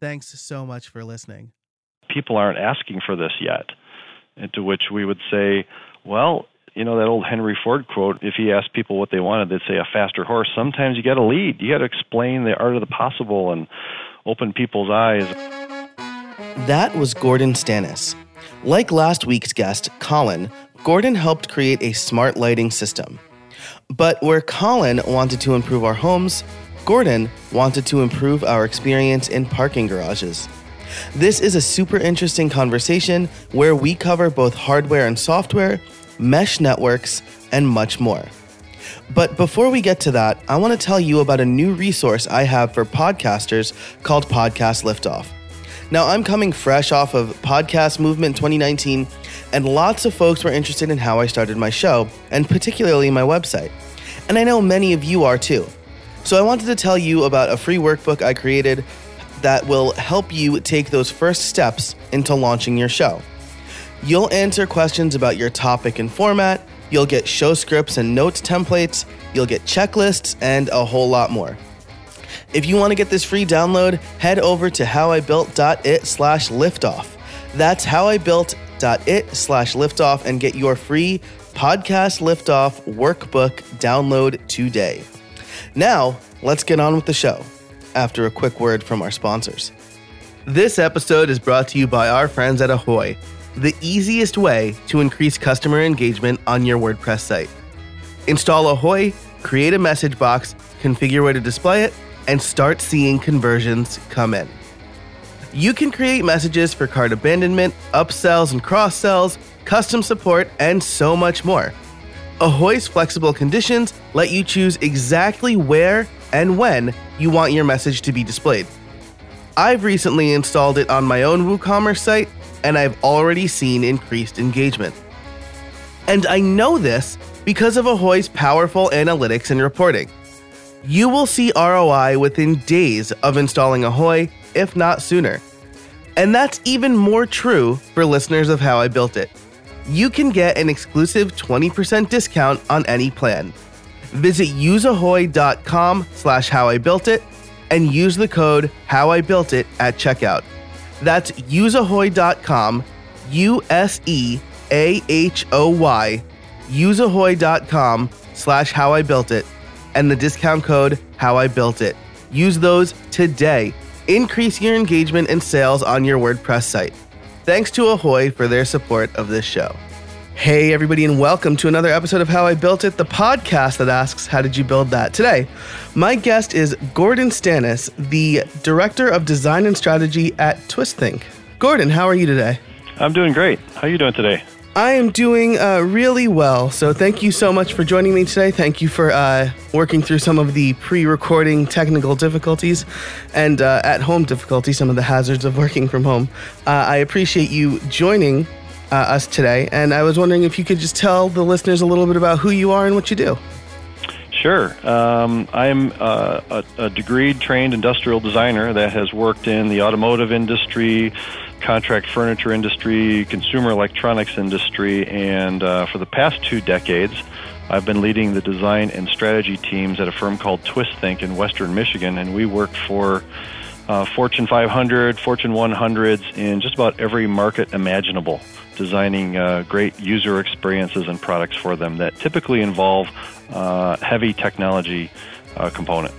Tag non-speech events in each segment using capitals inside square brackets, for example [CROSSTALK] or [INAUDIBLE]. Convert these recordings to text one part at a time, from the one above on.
Thanks so much for listening. People aren't asking for this yet. And to which we would say, well, you know that old Henry Ford quote, if he asked people what they wanted, they'd say a faster horse. Sometimes you got to lead. You got to explain the art of the possible and open people's eyes. That was Gordon Stannis. Like last week's guest, Colin, Gordon helped create a smart lighting system. But where Colin wanted to improve our homes, Gordon wanted to improve our experience in parking garages. This is a super interesting conversation where we cover both hardware and software, mesh networks, and much more. But before we get to that, I want to tell you about a new resource I have for podcasters called Podcast Liftoff. Now, I'm coming fresh off of Podcast Movement 2019, and lots of folks were interested in how I started my show, and particularly my website. And I know many of you are too. So I wanted to tell you about a free workbook I created that will help you take those first steps into launching your show. You'll answer questions about your topic and format, you'll get show scripts and notes templates, you'll get checklists, and a whole lot more. If you want to get this free download, head over to howibuilt.it slash liftoff. That's howibuilt.it slash liftoff and get your free podcast liftoff workbook download today. Now, let's get on with the show after a quick word from our sponsors. This episode is brought to you by our friends at Ahoy, the easiest way to increase customer engagement on your WordPress site. Install Ahoy, create a message box, configure where to display it, and start seeing conversions come in. You can create messages for cart abandonment, upsells and cross sells, custom support, and so much more. Ahoy's flexible conditions let you choose exactly where and when you want your message to be displayed. I've recently installed it on my own WooCommerce site, and I've already seen increased engagement. And I know this because of Ahoy's powerful analytics and reporting. You will see ROI within days of installing Ahoy, if not sooner. And that's even more true for listeners of How I Built It you can get an exclusive 20% discount on any plan. Visit useahoy.com slash howibuiltit and use the code howibuiltit at checkout. That's useahoy.com, U-S-E-A-H-O-Y, useahoy.com slash howibuiltit, and the discount code howibuiltit. Use those today. Increase your engagement and sales on your WordPress site. Thanks to Ahoy for their support of this show. Hey, everybody, and welcome to another episode of How I Built It, the podcast that asks, How did you build that? Today, my guest is Gordon Stannis, the Director of Design and Strategy at Twisthink. Gordon, how are you today? I'm doing great. How are you doing today? I am doing uh, really well. So, thank you so much for joining me today. Thank you for uh, working through some of the pre recording technical difficulties and uh, at home difficulties, some of the hazards of working from home. Uh, I appreciate you joining uh, us today. And I was wondering if you could just tell the listeners a little bit about who you are and what you do. Sure. Um, I'm uh, a, a degree trained industrial designer that has worked in the automotive industry, contract furniture industry, consumer electronics industry, and uh, for the past two decades, I've been leading the design and strategy teams at a firm called Twisthink in Western Michigan, and we work for uh, Fortune 500, Fortune 100s in just about every market imaginable, designing uh, great user experiences and products for them that typically involve uh, heavy technology uh, component.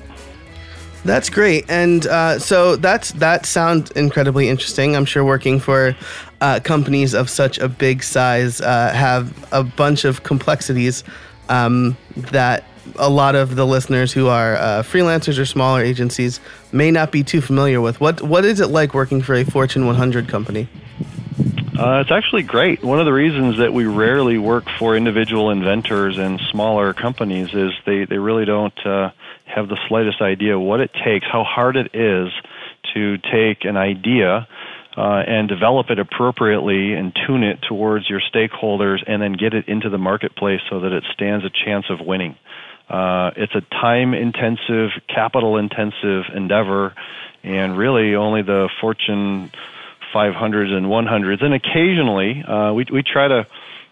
That's great, and uh, so that's that sounds incredibly interesting. I'm sure working for uh, companies of such a big size uh, have a bunch of complexities um, that a lot of the listeners who are uh, freelancers or smaller agencies may not be too familiar with. What what is it like working for a Fortune 100 company? Uh, it's actually great. One of the reasons that we rarely work for individual inventors and smaller companies is they, they really don't uh, have the slightest idea what it takes, how hard it is to take an idea uh, and develop it appropriately and tune it towards your stakeholders and then get it into the marketplace so that it stands a chance of winning. Uh, it's a time intensive, capital intensive endeavor, and really only the Fortune 500s and 100s. And occasionally, uh, we, we try to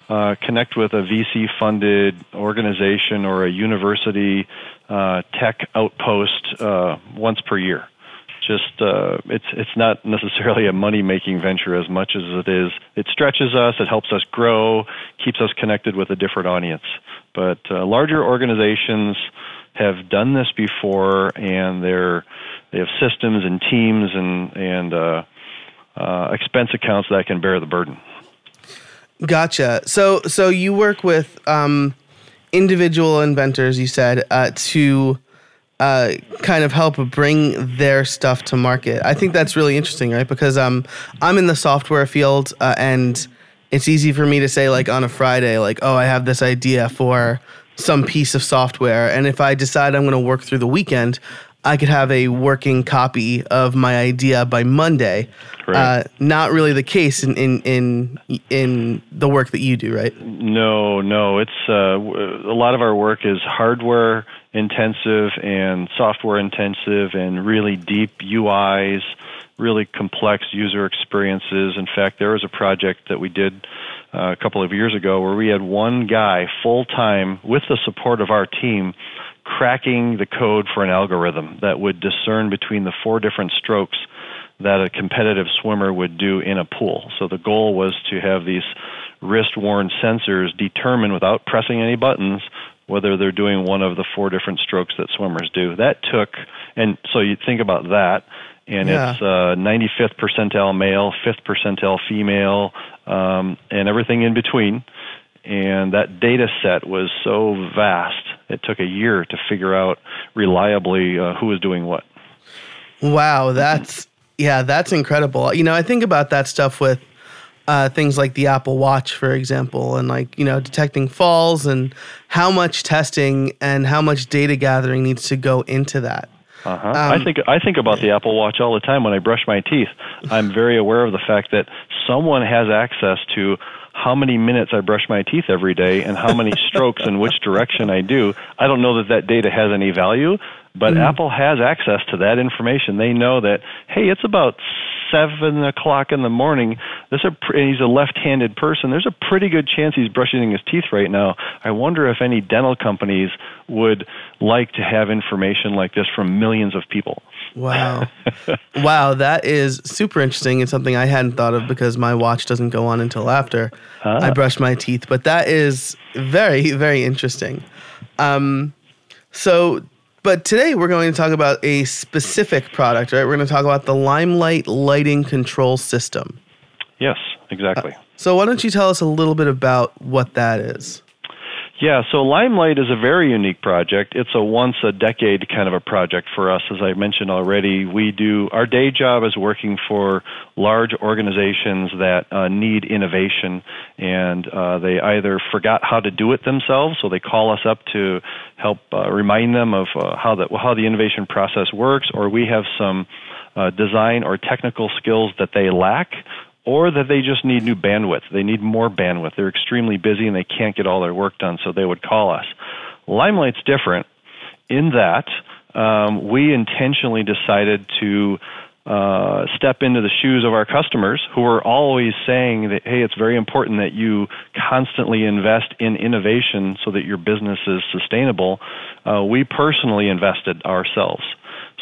uh, connect with a VC funded organization or a university uh, tech outpost uh, once per year. Just uh, it's it's not necessarily a money making venture as much as it is. It stretches us. It helps us grow. Keeps us connected with a different audience. But uh, larger organizations have done this before, and they're they have systems and teams and and uh, uh, expense accounts that can bear the burden. Gotcha. So so you work with um, individual inventors, you said, uh, to uh, kind of help bring their stuff to market. I think that's really interesting, right? Because um, I'm in the software field, uh, and it's easy for me to say like on a Friday, like, oh, I have this idea for some piece of software, and if I decide I'm going to work through the weekend, I could have a working copy of my idea by Monday. Right. Uh, not really the case in, in in in the work that you do, right? No, no. It's uh, a lot of our work is hardware intensive and software intensive, and really deep UIs, really complex user experiences. In fact, there was a project that we did uh, a couple of years ago where we had one guy full time with the support of our team cracking the code for an algorithm that would discern between the four different strokes that a competitive swimmer would do in a pool. So the goal was to have these wrist worn sensors determine without pressing any buttons whether they're doing one of the four different strokes that swimmers do. That took, and so you think about that, and yeah. it's uh, 95th percentile male, 5th percentile female, um, and everything in between and that data set was so vast it took a year to figure out reliably uh, who was doing what wow that's yeah that's incredible you know i think about that stuff with uh, things like the apple watch for example and like you know detecting falls and how much testing and how much data gathering needs to go into that uh-huh. Um, I think I think about the Apple Watch all the time when I brush my teeth. I'm very aware of the fact that someone has access to how many minutes I brush my teeth every day and how many [LAUGHS] strokes in which direction I do. I don't know that that data has any value, but mm. Apple has access to that information. They know that, hey, it's about seven o'clock in the morning. This a, and he's a left-handed person. There's a pretty good chance he's brushing his teeth right now. I wonder if any dental companies would like to have information like this from millions of people. Wow. [LAUGHS] wow, that is super interesting and something I hadn't thought of because my watch doesn't go on until after ah. I brush my teeth. But that is very, very interesting. Um, so, but today we're going to talk about a specific product, right? We're going to talk about the Limelight Lighting Control System. Yes, exactly. Uh, so, why don't you tell us a little bit about what that is? Yeah, so Limelight is a very unique project. It's a once a decade kind of a project for us. As I mentioned already, we do our day job is working for large organizations that uh, need innovation, and uh, they either forgot how to do it themselves, so they call us up to help uh, remind them of uh, how the how the innovation process works, or we have some uh, design or technical skills that they lack or that they just need new bandwidth. They need more bandwidth. They're extremely busy and they can't get all their work done, so they would call us. Limelight's different in that um, we intentionally decided to uh, step into the shoes of our customers who are always saying that, hey, it's very important that you constantly invest in innovation so that your business is sustainable. Uh, we personally invested ourselves.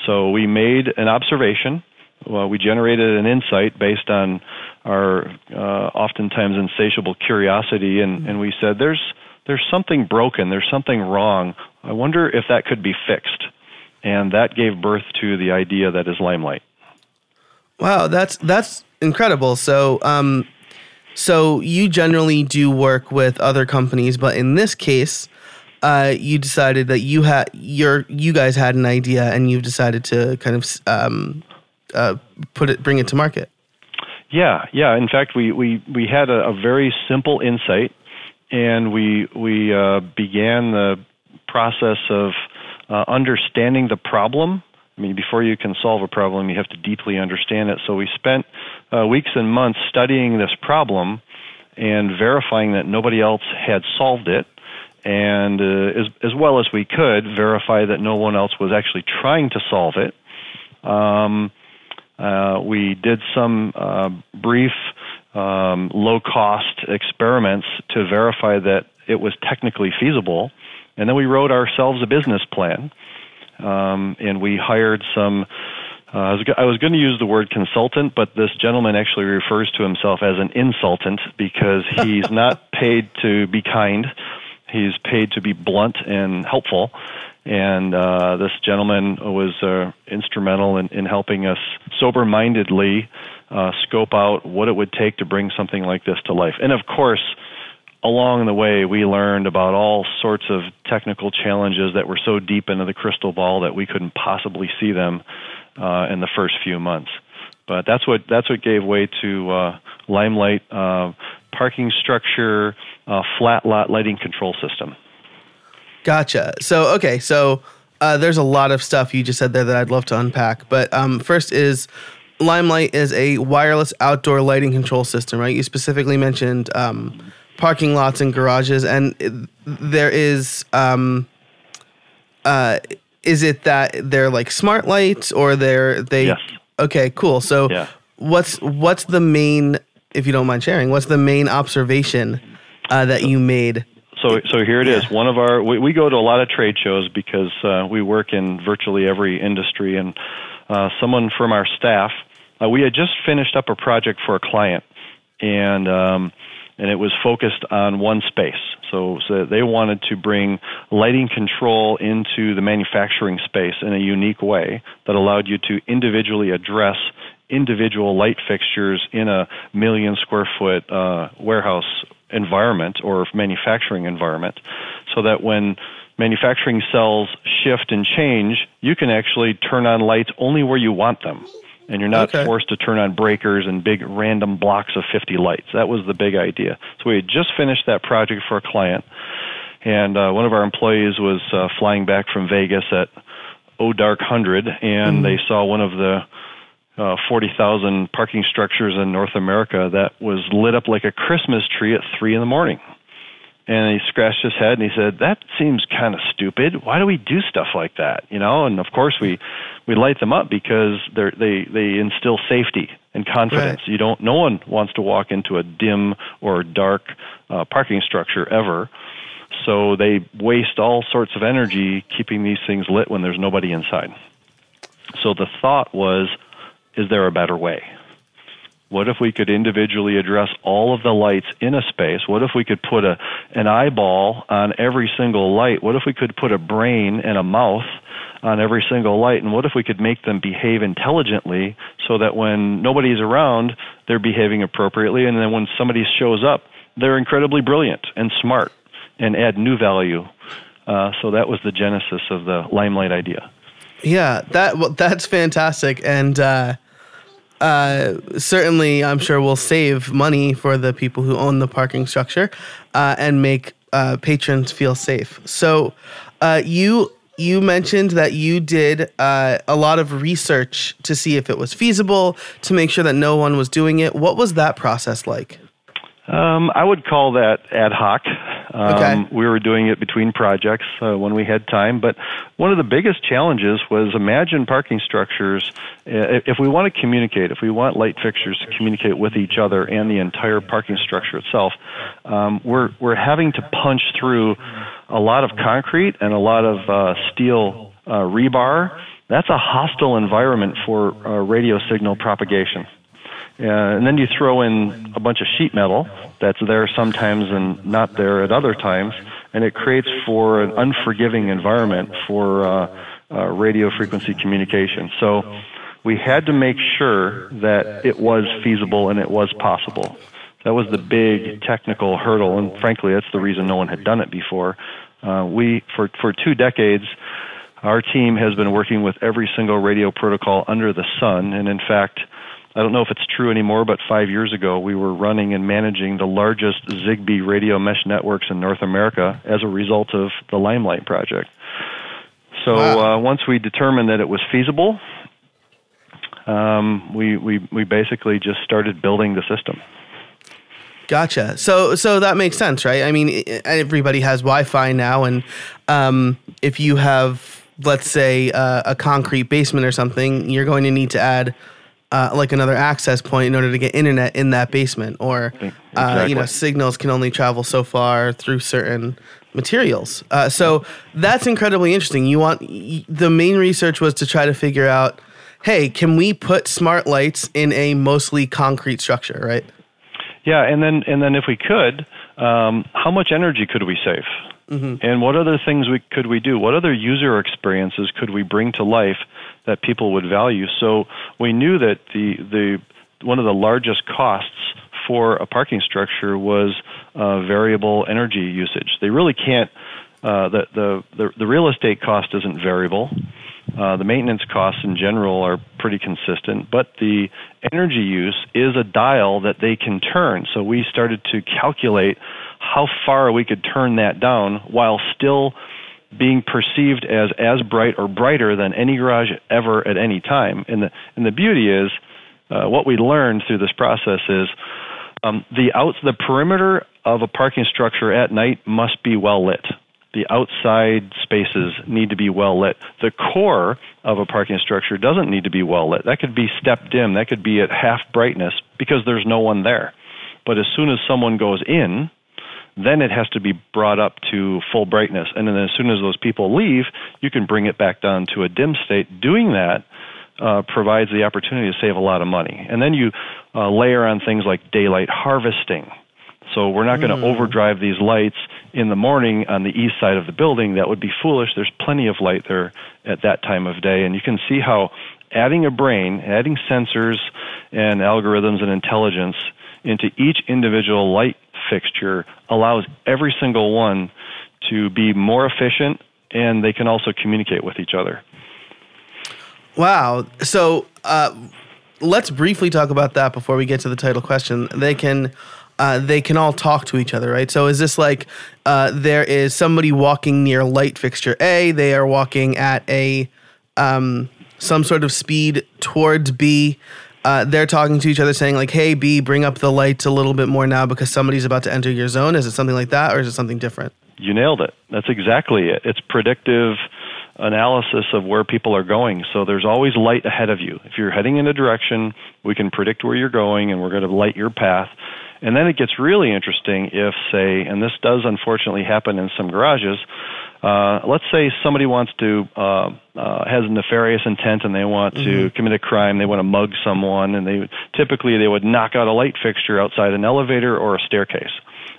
So we made an observation well, we generated an insight based on our uh, oftentimes insatiable curiosity, and, and we said, "There's there's something broken. There's something wrong. I wonder if that could be fixed." And that gave birth to the idea that is Limelight. Wow, that's that's incredible. So, um, so you generally do work with other companies, but in this case, uh, you decided that you had your you guys had an idea, and you've decided to kind of um, uh, put it, bring it to market. Yeah, yeah. In fact, we we we had a, a very simple insight, and we we uh, began the process of uh, understanding the problem. I mean, before you can solve a problem, you have to deeply understand it. So we spent uh, weeks and months studying this problem and verifying that nobody else had solved it, and uh, as, as well as we could, verify that no one else was actually trying to solve it. Um, uh, we did some uh, brief, um, low cost experiments to verify that it was technically feasible. And then we wrote ourselves a business plan. Um, and we hired some. Uh, I was, I was going to use the word consultant, but this gentleman actually refers to himself as an insultant because [LAUGHS] he's not paid to be kind. He's paid to be blunt and helpful and uh, this gentleman was uh, instrumental in, in helping us sober-mindedly uh, scope out what it would take to bring something like this to life. And of course, along the way, we learned about all sorts of technical challenges that were so deep into the crystal ball that we couldn't possibly see them uh, in the first few months. But that's what that's what gave way to uh, Limelight uh, parking structure, uh, flat lot lighting control system. Gotcha. So okay, so uh, there's a lot of stuff you just said there that I'd love to unpack. But um, first is Limelight is a wireless outdoor lighting control system, right? You specifically mentioned um, parking lots and garages, and there is. Um, uh, is it that they're like smart lights or they're they? Yes. Okay, cool. So yeah. what's what's the main, if you don't mind sharing, what's the main observation uh, that you made so so here it is. One of our we, we go to a lot of trade shows because uh, we work in virtually every industry, and uh, someone from our staff, uh, we had just finished up a project for a client, and um, and it was focused on one space. So, so they wanted to bring lighting control into the manufacturing space in a unique way that allowed you to individually address individual light fixtures in a million square foot uh, warehouse environment or manufacturing environment so that when manufacturing cells shift and change, you can actually turn on lights only where you want them. And you're not okay. forced to turn on breakers and big random blocks of 50 lights. That was the big idea. So we had just finished that project for a client. And uh, one of our employees was uh, flying back from Vegas at O Dark 100, and mm-hmm. they saw one of the uh, 40,000 parking structures in North America that was lit up like a Christmas tree at 3 in the morning. And he scratched his head and he said, "That seems kind of stupid. Why do we do stuff like that?" You know, and of course we we light them up because they they they instill safety and confidence. Right. You don't no one wants to walk into a dim or dark uh, parking structure ever. So they waste all sorts of energy keeping these things lit when there's nobody inside. So the thought was is there a better way? What if we could individually address all of the lights in a space? What if we could put a, an eyeball on every single light? What if we could put a brain and a mouth on every single light? And what if we could make them behave intelligently so that when nobody's around, they're behaving appropriately? And then when somebody shows up, they're incredibly brilliant and smart and add new value. Uh, so that was the genesis of the limelight idea. Yeah, that well, that's fantastic, and uh, uh, certainly, I'm sure will save money for the people who own the parking structure uh, and make uh, patrons feel safe. So, uh, you you mentioned that you did uh, a lot of research to see if it was feasible, to make sure that no one was doing it. What was that process like? Um, I would call that ad hoc. Um, okay. We were doing it between projects uh, when we had time. But one of the biggest challenges was imagine parking structures. Uh, if we want to communicate, if we want light fixtures to communicate with each other and the entire parking structure itself, um, we're we're having to punch through a lot of concrete and a lot of uh, steel uh, rebar. That's a hostile environment for uh, radio signal propagation. Uh, and then you throw in a bunch of sheet metal that's there sometimes and not there at other times, and it creates for an unforgiving environment for uh, uh, radio frequency communication. So we had to make sure that it was feasible and it was possible. That was the big technical hurdle, and frankly, that's the reason no one had done it before. Uh, we, for for two decades, our team has been working with every single radio protocol under the sun, and in fact I don't know if it's true anymore, but five years ago, we were running and managing the largest Zigbee radio mesh networks in North America as a result of the Limelight project. So wow. uh, once we determined that it was feasible, um, we, we, we basically just started building the system. Gotcha. So so that makes sense, right? I mean, everybody has Wi-Fi now, and um, if you have, let's say, uh, a concrete basement or something, you're going to need to add uh, like another access point in order to get internet in that basement, or Exactly. uh, you know, signals can only travel so far through certain materials. Uh, so that's incredibly interesting. You want the main research was to try to figure out, hey, can we put smart lights in a mostly concrete structure, right? Yeah, and then and then if we could, um, how much energy could we save? And what other things we, could we do? What other user experiences could we bring to life that people would value? So we knew that the the one of the largest costs for a parking structure was uh, variable energy usage. They really can't. Uh, the, the the the real estate cost isn't variable. Uh, the maintenance costs in general are pretty consistent, but the energy use is a dial that they can turn. So we started to calculate how far we could turn that down while still being perceived as as bright or brighter than any garage ever at any time. And the and the beauty is, uh, what we learned through this process is um, the outs the perimeter of a parking structure at night must be well lit. The outside spaces need to be well lit. The core of a parking structure doesn't need to be well lit. That could be step dim. That could be at half brightness because there's no one there. But as soon as someone goes in, then it has to be brought up to full brightness. And then as soon as those people leave, you can bring it back down to a dim state. Doing that uh, provides the opportunity to save a lot of money. And then you uh, layer on things like daylight harvesting. So we're not going to overdrive these lights in the morning on the east side of the building. That would be foolish. There's plenty of light there at that time of day. And you can see how adding a brain, adding sensors and algorithms and intelligence into each individual light fixture allows every single one to be more efficient and they can also communicate with each other. Wow. So uh, let's briefly talk about that before we get to the title question. They can. Uh, they can all talk to each other, right? So is this like uh, there is somebody walking near light fixture A, they are walking at a um, some sort of speed towards B. Uh, they're talking to each other, saying like, "Hey B, bring up the lights a little bit more now because somebody's about to enter your zone." Is it something like that, or is it something different? You nailed it. That's exactly it. It's predictive analysis of where people are going. So there's always light ahead of you. If you're heading in a direction, we can predict where you're going and we're going to light your path. And then it gets really interesting if, say, and this does unfortunately happen in some garages, uh, let's say somebody wants to, uh, uh, has a nefarious intent and they want to commit a crime, they want to mug someone, and they typically they would knock out a light fixture outside an elevator or a staircase.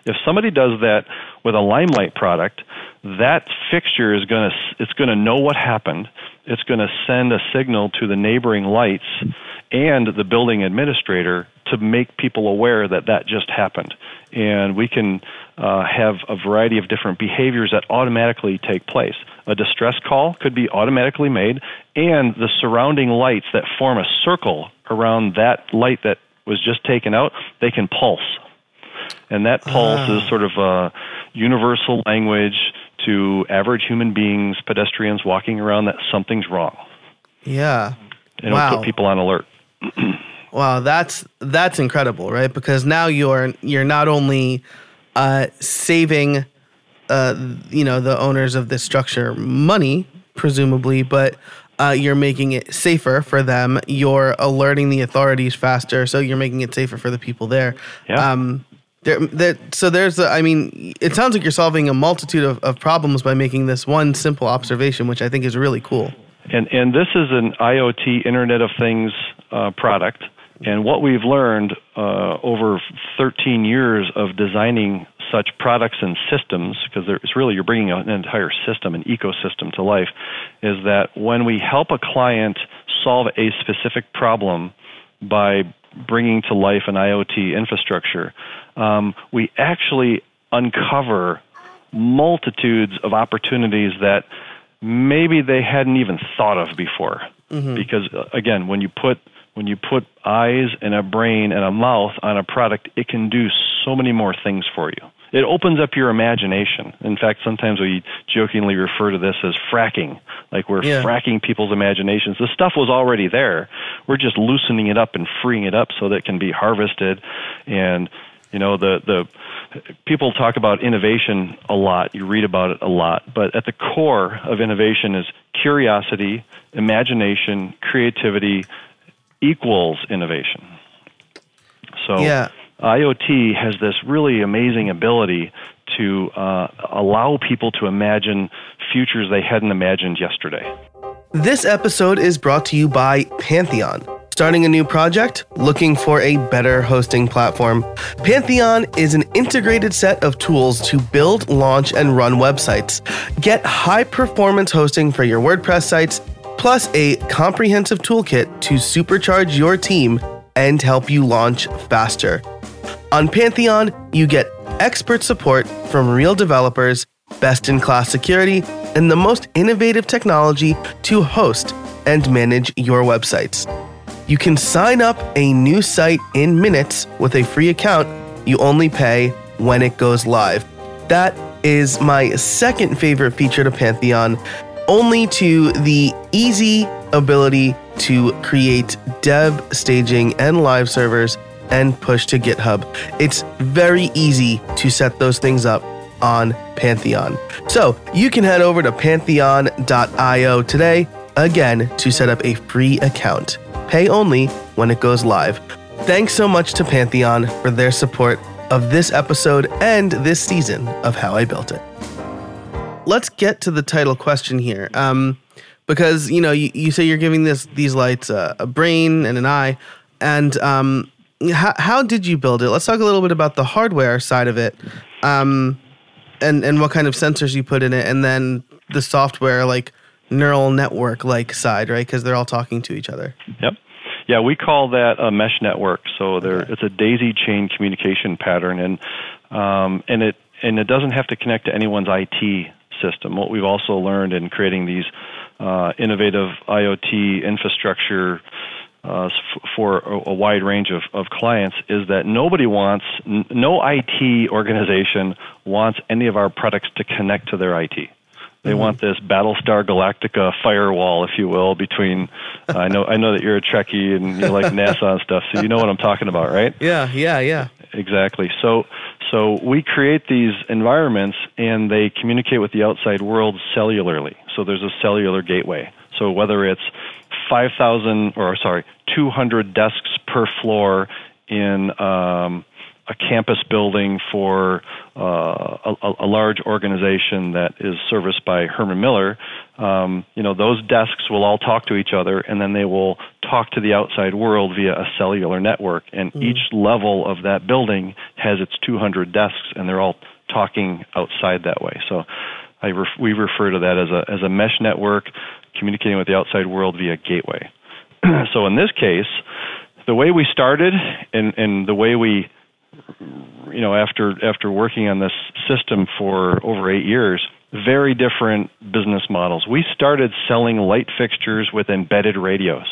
If somebody does that with a limelight product, that fixture is going to it's going to know what happened. It's going to send a signal to the neighboring lights and the building administrator to make people aware that that just happened. And we can uh, have a variety of different behaviors that automatically take place. A distress call could be automatically made, and the surrounding lights that form a circle around that light that was just taken out, they can pulse and that pulse is sort of a universal language to average human beings, pedestrians walking around that something's wrong. Yeah. And Wow. it'll put people on alert. [CLEARS THROAT] Wow, that's that's incredible, right? Because now you're you're not only uh, saving, uh, you know, the owners of this structure money, presumably, but uh, you're making it safer for them. You're alerting the authorities faster, so you're making it safer for the people there. Yeah. Um, there, there, so there's, a, I mean, it sounds like you're solving a multitude of, of problems by making this one simple observation, which I think is really cool. And and this is an IoT Internet of Things uh, product. And what we've learned uh, over 13 years of designing such products and systems, because it's really you're bringing an entire system, an ecosystem to life, is that when we help a client solve a specific problem by bringing to life an IoT infrastructure, um, we actually uncover multitudes of opportunities that maybe they hadn't even thought of before. Because uh, again, when you put when you put eyes and a brain and a mouth on a product, it can do so many more things for you. It opens up your imagination. In fact, sometimes we jokingly refer to this as fracking, like we're Yeah. fracking people's imaginations. The stuff was already there. We're just loosening it up and freeing it up so that it can be harvested. And you know, the the people talk about innovation a lot. You read about it a lot, but at the core of innovation is curiosity, imagination, creativity equals innovation. So Yeah. IoT has this really amazing ability to uh, allow people to imagine futures they hadn't imagined yesterday. This episode is brought to you by Pantheon. Starting a new project? Looking for a better hosting platform? Pantheon is an integrated set of tools to build, launch, and run websites. Get high performance hosting for your WordPress sites, plus a comprehensive toolkit to supercharge your team and help you launch faster. On Pantheon, you get expert support from real developers, best in class security, and the most innovative technology to host and manage your websites. You can sign up a new site in minutes with a free account. You only pay when it goes live. That is my second favorite feature to Pantheon, only to the easy ability to create dev, staging, and live servers and push to GitHub. It's very easy to set those things up on Pantheon. So you can head over to pantheon.io today, again, to set up a free account. Pay only when it goes live. Thanks so much to Pantheon for their support of this episode and this season of How I Built It. Let's get to the title question here. Um, because you know you, you say you're giving this these lights a, a brain and an eye and um, how, how did you build it let's talk a little bit about the hardware side of it um, and and what kind of sensors you put in it and then the software like neural network like side right because they're all talking to each other Yep. Yeah, we call that a mesh network. So there, it's a daisy chain communication pattern, and um, and it and it doesn't have to connect to anyone's IT system. What we've also learned in creating these uh, innovative IoT infrastructure uh, for a, wide range of, of clients is that nobody wants, no IT organization wants any of our products to connect to their IT. They want this Battlestar Galactica firewall, if you will, between. Uh, I know, I know that you're a Trekkie and you like NASA and stuff, so you know what I'm talking about, right? yeah yeah yeah Exactly. So, so we create these environments, and they communicate with the outside world cellularly. So there's a cellular gateway. So whether it's 5,000 or sorry, 200 desks per floor in um, a campus building for uh, a, a large organization that is serviced by Herman Miller, um, you know, those desks will all talk to each other, and then they will talk to the outside world via a cellular network. And each level of that building has its 200 desks, and they're all talking outside that way. So, I ref- we refer to that as a as a mesh network communicating with the outside world via gateway. [CLEARS THROAT] so, in this case, the way we started and, and the way we you know after after working on this system for over 8 years very different business models we started selling light fixtures with embedded radios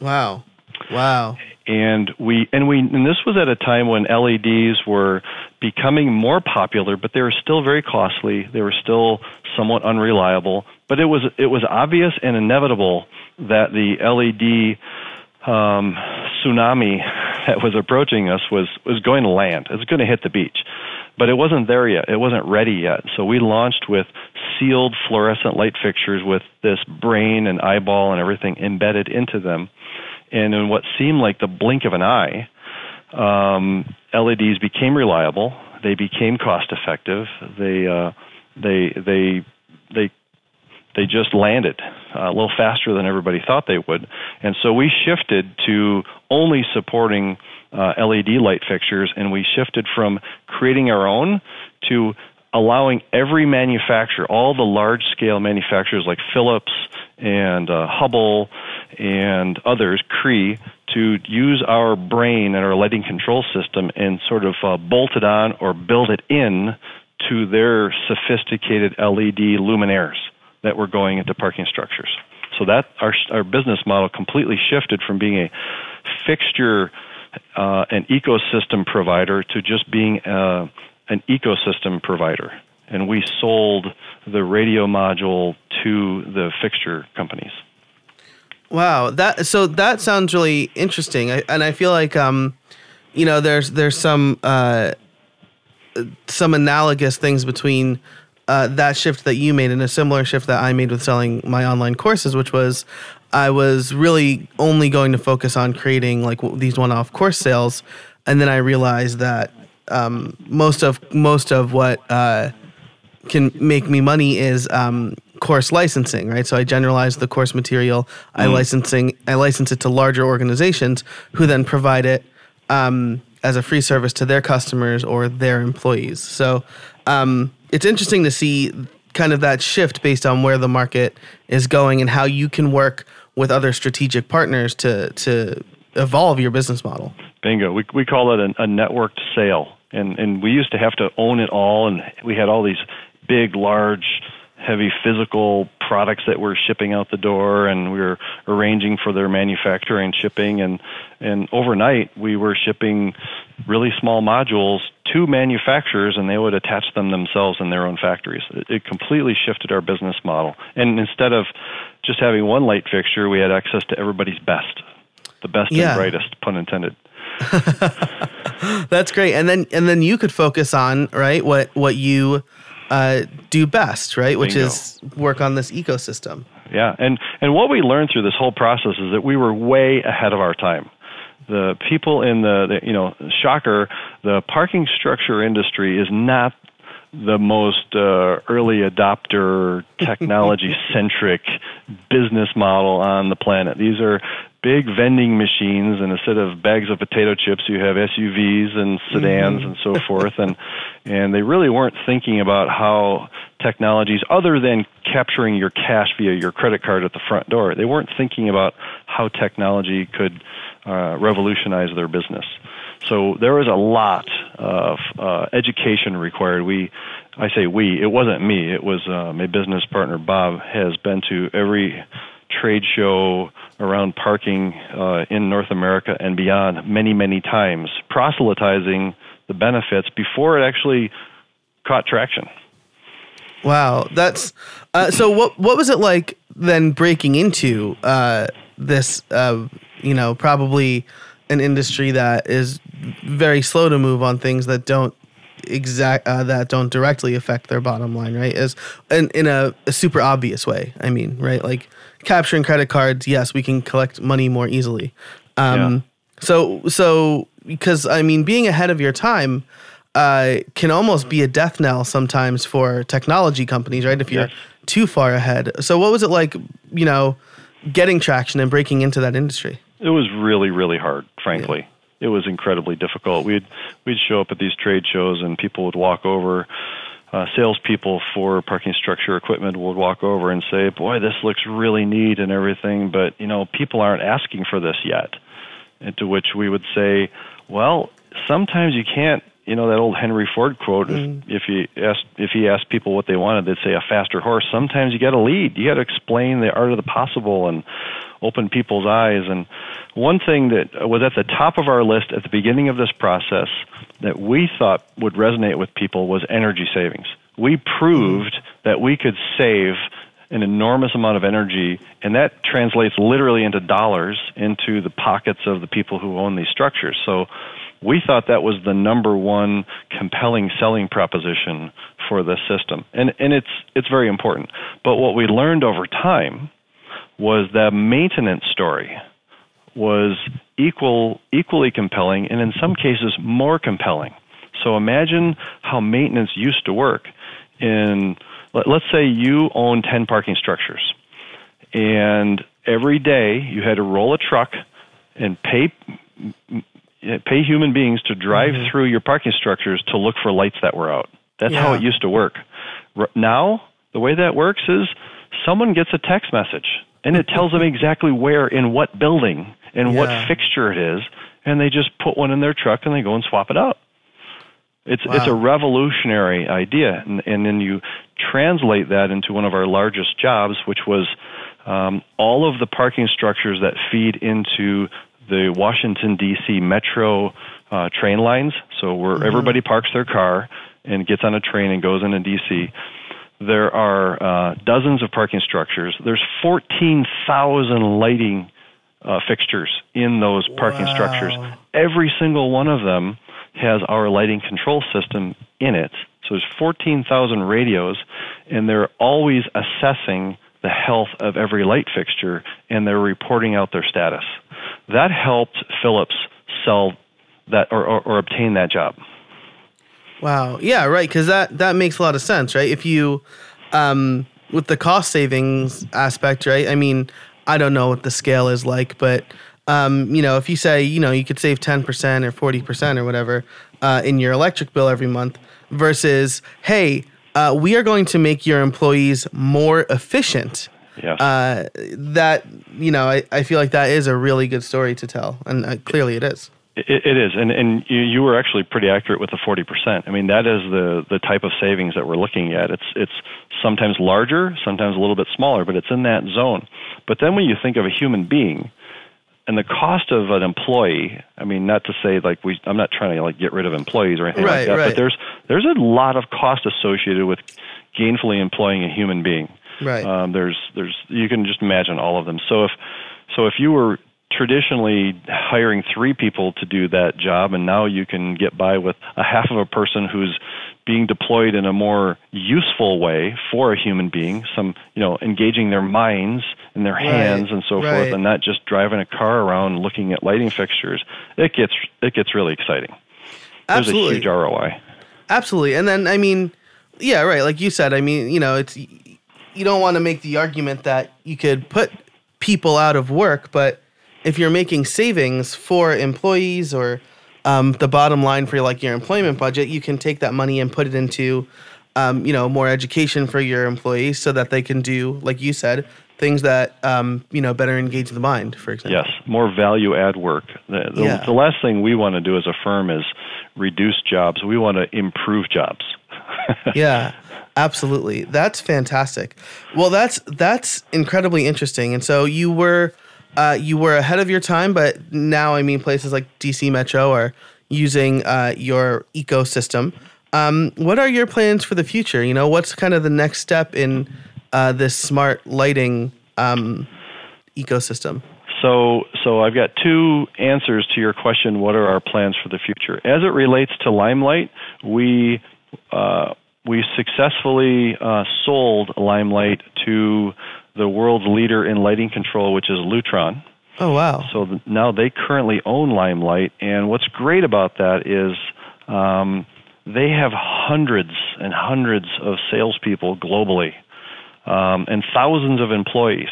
wow wow and we and we and this was at a time when LEDs were becoming more popular, but they were still very costly. They were still somewhat unreliable. But it was it was obvious and inevitable that the LED um, tsunami that was approaching us was was going to land. It was going to hit the beach, but it wasn't there yet. It wasn't ready yet. So we launched with sealed fluorescent light fixtures with this brain and eyeball and everything embedded into them and in what seemed like the blink of an eye, um, LEDs became reliable. They became cost effective. They uh, they they they they just landed uh, a little faster than everybody thought they would, and so we shifted to only supporting uh, LED light fixtures, and we shifted from creating our own to allowing every manufacturer, all the large scale manufacturers like Philips and uh, Hubbell and others, Cree, to use our brain and our lighting control system and sort of uh, bolt it on or build it in to their sophisticated LED luminaires that were going into parking structures. So that our our business model completely shifted from being a fixture uh, an ecosystem provider to just being uh, an ecosystem provider, and we sold the radio module to the fixture companies. Wow, that so that sounds really interesting, I, and I feel like um, you know, there's there's some uh, some analogous things between uh, that shift that you made and a similar shift that I made with selling my online courses, which was I was really only going to focus on creating like these one-off course sales, and then I realized that um, most of most of what uh, can make me money is um, course licensing, right? So I generalize the course material. Mm. I licensing I license it to larger organizations who then provide it um, as a free service to their customers or their employees. So um, it's interesting to see kind of that shift based on where the market is going and how you can work with other strategic partners to to evolve your business model. Bingo. We we call it a, a networked sale, and and we used to have to own it all, and we had all these big, large heavy physical products that we're shipping out the door and we were arranging for their manufacturing shipping and and overnight we were shipping really small modules to manufacturers and they would attach them themselves in their own factories it, completely shifted our business model and instead of just having one light fixture we had access to everybody's best the best yeah. and brightest pun intended [LAUGHS] that's great and then and then you could focus on right what what you uh, do best, right? Which Bingo. is work on this ecosystem. Yeah, and and what we learned through this whole process is that we were way ahead of our time. The people in the, the you know shocker, the parking structure industry is not the most uh, early adopter, [LAUGHS] technology centric business model on the planet. These are big vending machines, and instead of bags of potato chips, you have SUVs and sedans mm-hmm. and so forth. And and they really weren't thinking about how technologies, other than capturing your cash via your credit card at the front door, they weren't thinking about how technology could uh, revolutionize their business. So there was a lot of uh, education required. We, I say we, it wasn't me. It was uh, my business partner Bob has been to every trade show around parking uh, in North America and beyond many, many times, proselytizing the benefits before it actually caught traction. Wow, that's uh, so. What what was it like then breaking into uh, this? You know, probably an industry that is very slow to move on things that don't exact uh, that don't directly affect their bottom line, right? Is in in a, a super obvious way. I mean, right? Like capturing credit cards, yes, we can collect money more easily. Um, yeah. So, so because I mean, being ahead of your time uh, can almost be a death knell sometimes for technology companies, right? If you're yes. too far ahead. So, what was it like, you know, getting traction and breaking into that industry? It was really, really hard, frankly. Yeah. It was incredibly difficult. We'd we'd show up at these trade shows, and people would walk over uh, salespeople for parking structure equipment would walk over and say, "Boy, this looks really neat and everything, but you know, people aren't asking for this yet." And to which we would say, "Well, sometimes you can't." You know that old Henry Ford quote: mm. if, if he asked if he asked people what they wanted, they'd say a faster horse. Sometimes you got to lead. You got to explain the art of the possible and open people's eyes. And one thing that was at the top of our list at the beginning of this process that we thought would resonate with people was energy savings. We proved that we could save an enormous amount of energy, and that translates literally into dollars into the pockets of the people who own these structures. So we thought that was the number one compelling selling proposition for the system. And, and it's, it's very important. But what we learned over time was the maintenance story was equal, equally compelling and in some cases more compelling. So imagine how maintenance used to work in, let's say you own 10 parking structures and every day you had to roll a truck and pay pay human beings to drive mm-hmm. through your parking structures to look for lights that were out. That's yeah. how it used to work. Now, the way that works is someone gets a text message and it tells them exactly where in what building and yeah. what fixture it is, and they just put one in their truck and they go and swap it out. It's wow. it's a revolutionary idea, and, and then you translate that into one of our largest jobs, which was um, all of the parking structures that feed into the Washington D.C. metro uh, train lines. So where mm-hmm. everybody parks their car, and gets on a train and goes into DC, there are uh, dozens of parking structures. There's 14,000 lighting uh, fixtures in those parking Wow. structures. Every single one of them has our lighting control system in it. So there's 14,000 radios, and they're always assessing the health of every light fixture, and they're reporting out their status. That helped Philips sell that or, or, or obtain that job. Wow. Yeah, right. Because that that makes a lot of sense, right? If you, um, with the cost savings aspect, right? I mean, I don't know what the scale is like, but um, you know, if you say, you know, you could save ten percent or forty percent or whatever uh, in your electric bill every month, versus, hey, uh, we are going to make your employees more efficient. Yes. Uh, that you know, I, I feel like that is a really good story to tell, and uh, clearly it is. It, it is, and and you, you were actually pretty accurate with the forty percent. I mean, that is the the type of savings that we're looking at. It's it's sometimes larger, sometimes a little bit smaller, but it's in that zone. But then when you think of a human being, and the cost of an employee, I mean, not to say like we, I'm not trying to like get rid of employees or anything Right, like that, right. but there's there's a lot of cost associated with gainfully employing a human being. Right. Um, there's there's you can just imagine all of them. So if so if you were traditionally hiring three people to do that job and now you can get by with a half of a person who's being deployed in a more useful way for a human being some you know engaging their minds and their hands and so right. forth and not just driving a car around looking at lighting fixtures. It gets it gets really exciting. There's a huge ROI Absolutely. And then I mean, yeah, right, like you said, I mean, you know, it's you don't want to make the argument that you could put people out of work, but if you're making savings for employees or um, the bottom line for like your employment budget, you can take that money and put it into um, you know, more education for your employees so that they can do, like you said, things that um, you know, better engage the mind, for example. Yes, more value add work. The, the, Yeah. the last thing we want to do as a firm is reduce jobs. We want to improve jobs. [LAUGHS] yeah absolutely that's fantastic well that's that's incredibly interesting and so you were uh, you were ahead of your time but now i mean places like dc metro are using uh, your ecosystem um, what are your plans for the future you know what's kind of the next step in uh, this smart lighting um, ecosystem So, so I've got two answers to your question. What are our plans for the future? As it relates to Limelight, we uh, we successfully uh, sold Limelight to the world's leader in lighting control, which is Lutron. oh wow So th- now they currently own Limelight, and what's great about that is um, they have hundreds and hundreds of salespeople globally, um, and thousands of employees,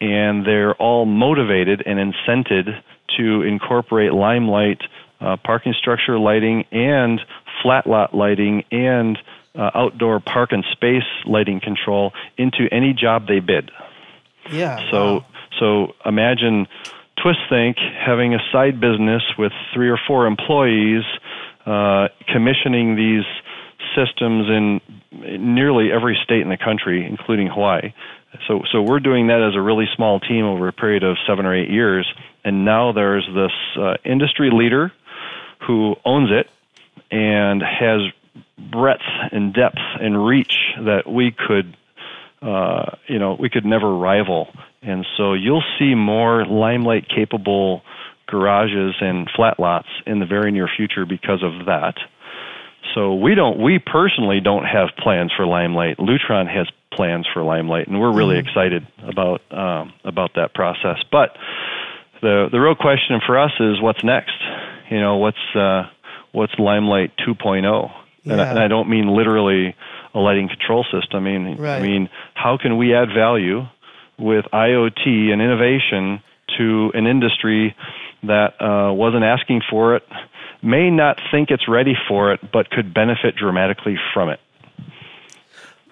and they're all motivated and incented to incorporate Limelight uh, parking structure lighting and flat lot lighting and uh, outdoor park and space lighting control into any job they bid. yeah So wow. so imagine Twisthink having a side business with three or four employees, uh, commissioning these systems in nearly every state in the country, including Hawaii. So so we're doing that as a really small team over a period of seven or eight years, and now there's this uh, industry leader who owns it and has breadth and depth and reach that we could uh, you know, we could never rival. And so you'll see more limelight capable garages and flat lots in the very near future because of that. So we don't, we personally don't have plans for Limelight. Lutron has plans for Limelight, and we're really excited about um, about that process. But the the real question for us is what's next. You know, what's uh, what's Limelight 2.0? And, I, and I don't mean literally a lighting control system. I mean, Right. I mean, how can we add value with IoT and innovation to an industry that uh, wasn't asking for it, may not think it's ready for it, but could benefit dramatically from it?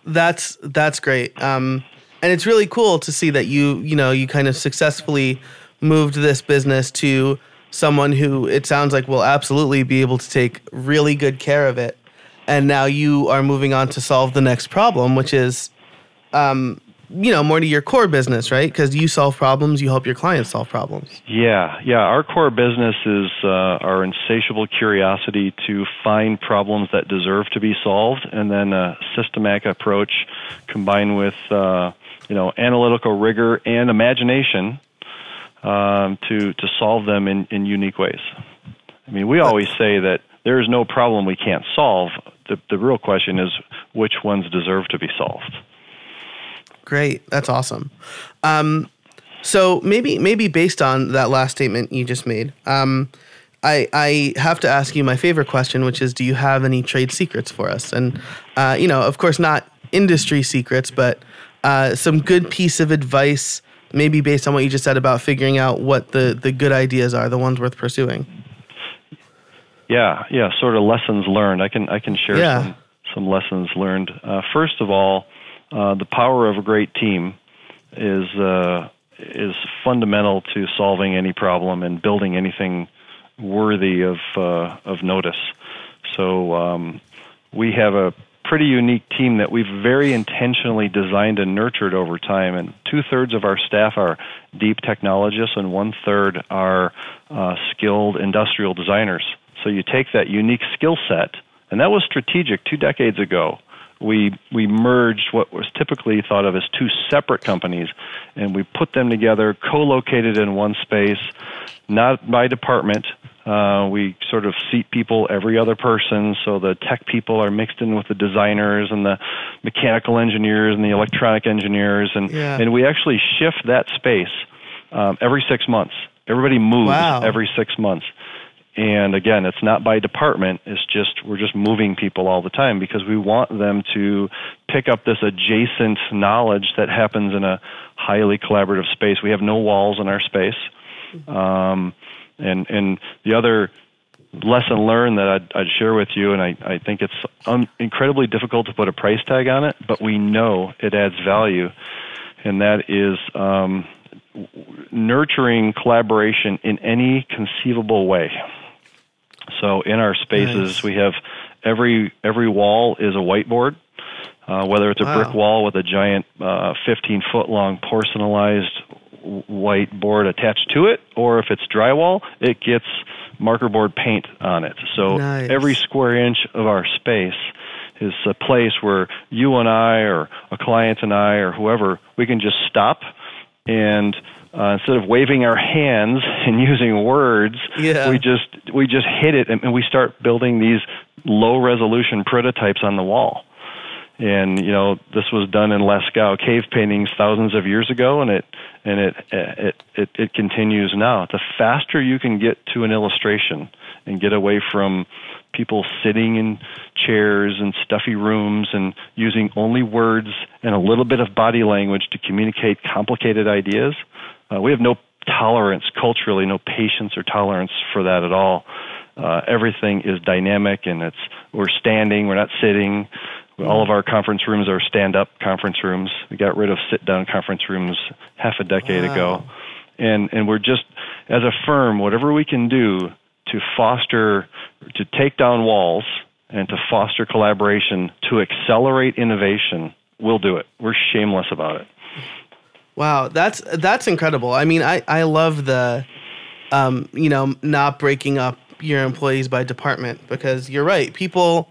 that's that's great um and it's really cool to see that you you know you kind of successfully moved this business to someone who it sounds like will absolutely be able to take really good care of it and now you are moving on to solve the next problem which is um you know, more to your core business, right? Because you solve problems, you help your clients solve problems. Yeah, yeah. Our core business is uh, our insatiable curiosity to find problems that deserve to be solved, and then a systematic approach combined with uh, you know analytical rigor and imagination um, to to solve them in, in unique ways. I mean, we always say that there is no problem we can't solve. The, the real question is which ones deserve to be solved. Great, that's awesome. Um, so maybe maybe based on that last statement you just made, um, I I have to ask you my favorite question, which is, do you have any trade secrets for us? And uh, you know, of course, not industry secrets, but uh, some good piece of advice, maybe based on what you just said about figuring out what the the good ideas are, the ones worth pursuing. Yeah, yeah, sort of lessons learned. I can I can share Yeah. some some lessons learned. Uh, first of all, uh, the power of a great team is uh, is fundamental to solving any problem and building anything worthy of uh, of notice. So um, we have a pretty unique team that we've very intentionally designed and nurtured over time. And two thirds of our staff are deep technologists, and one third are uh, skilled industrial designers. So you take that unique skill set, and that was strategic two decades ago. We we merged what was typically thought of as two separate companies, and we put them together, co-located in one space, not by department. Uh, we sort of seat people every other person, so the tech people are mixed in with the designers and the mechanical engineers and the electronic engineers, and Yeah. and we actually shift that space um, every six months. Everybody moves Wow. every six months. And again, it's not by department. It's just we're just moving people all the time because we want them to pick up this adjacent knowledge that happens in a highly collaborative space. We have no walls in our space. Um, and and the other lesson learned that I'd, I'd share with you, and I, I think it's un- incredibly difficult to put a price tag on it, but we know it adds value, and that is um, nurturing collaboration in any conceivable way. So in our spaces, Nice. we have every every wall is a whiteboard. Uh, whether it's a Wow. brick wall with a giant uh, 15 foot long porcelainized w- whiteboard attached to it, or if it's drywall, it gets marker board paint on it. So Nice. every square inch of our space is a place where you and I, or a client and I, or whoever, we can just stop and uh, instead of waving our hands [LAUGHS] and using words, Yeah. we just we just hit it and we start building these low resolution prototypes on the wall. And you know this was done in Lascaux cave paintings thousands of years ago, and it and it it it, it continues now. The faster you can get to an illustration and get away from people sitting in chairs and stuffy rooms and using only words and a little bit of body language to communicate complicated ideas, uh, we have no tolerance culturally, no patience or tolerance for that at all. Uh, everything is dynamic, and it's we're standing, we're not sitting. All of our conference rooms are stand-up conference rooms. We got rid of sit-down conference rooms half a decade Wow. ago, and and we're just as a firm, whatever we can do to foster, to take down walls, and to foster collaboration, to accelerate innovation, we'll do it. We're shameless about it. Wow, that's that's incredible. I mean, I I love the, um, you know, not breaking up your employees by department because you're right. People,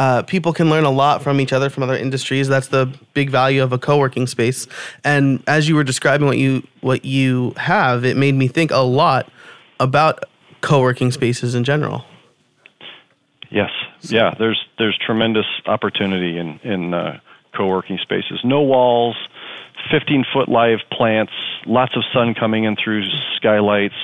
uh, people can learn a lot from each other from other industries. That's the big value of a co-working space. And as you were describing what you what you have, it made me think a lot about co-working spaces in general. Yes, yeah. There's there's tremendous opportunity in in uh, co-working spaces. No walls, 15 foot live plants, lots of sun coming in through skylights,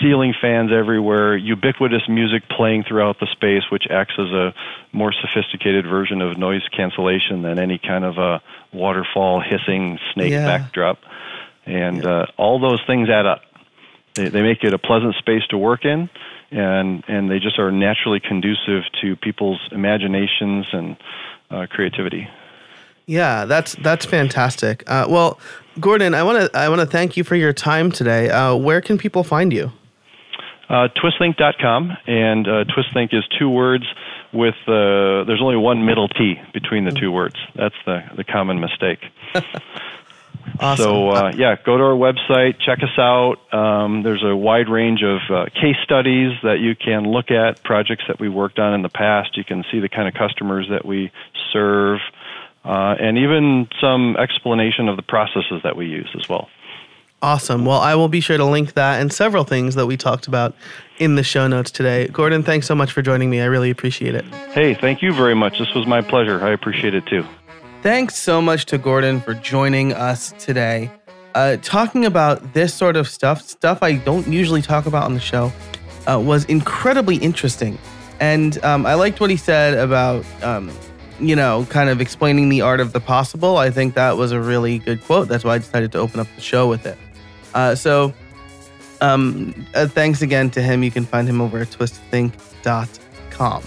ceiling fans everywhere, ubiquitous music playing throughout the space, which acts as a more sophisticated version of noise cancellation than any kind of a waterfall hissing snake Yeah. backdrop. And uh, all those things add up. They, they make it a pleasant space to work in, and and they just are naturally conducive to people's imaginations and uh, creativity. Yeah, that's that's fantastic. Uh, well, Gordon, I want to I want to thank you for your time today. Uh, where can people find you? Uh, twisthink.com, and uh, twistlink is two words with uh, there's only one middle T between the two words. That's the the common mistake. [LAUGHS] Awesome. So uh, yeah, go to our website, check us out. Um, there's a wide range of uh, case studies that you can look at, projects that we worked on in the past. You can see the kind of customers that we serve, uh, and even some explanation of the processes that we use as well. Awesome. Well, I will be sure to link that and several things that we talked about in the show notes today. Gordon, thanks so much for joining me. I really appreciate it. Hey, thank you very much. This was my pleasure. I appreciate it too. Thanks so much to Gordon for joining us today. Uh, talking about this sort of stuff, stuff I don't usually talk about on the show, uh, was incredibly interesting. And um, I liked what he said about, um, you know, kind of explaining the art of the possible. I think that was a really good quote. That's why I decided to open up the show with it. Uh, so, um, uh, thanks again to him. You can find him over at twisthink.com.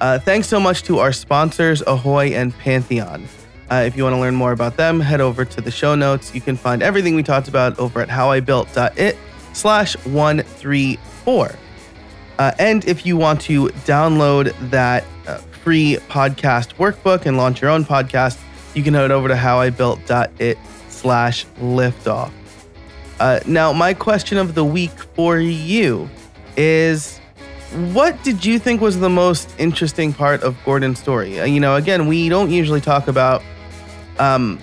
Uh, thanks so much to our sponsors, Ahoy and Pantheon. Uh, if you want to learn more about them, head over to the show notes. You can find everything we talked about over at howibuilt.it slash 134. Uh, and if you want to download that free podcast workbook and launch your own podcast, you can head over to howibuilt.it slash liftoff. Uh, now, my question of the week for you is what did you think was the most interesting part of Gordon's story? Uh, you know, again, we don't usually talk about um,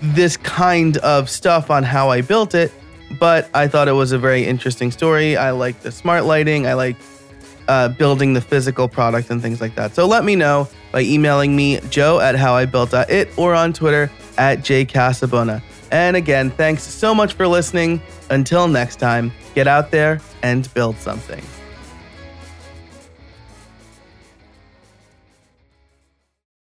this kind of stuff on how I built it, but I thought it was a very interesting story. I like the smart lighting. I like uh, building the physical product and things like that. So let me know by emailing me, joe at howibuilt.it, or on Twitter at jcasabona. And again, thanks so much for listening. Until next time, get out there and build something.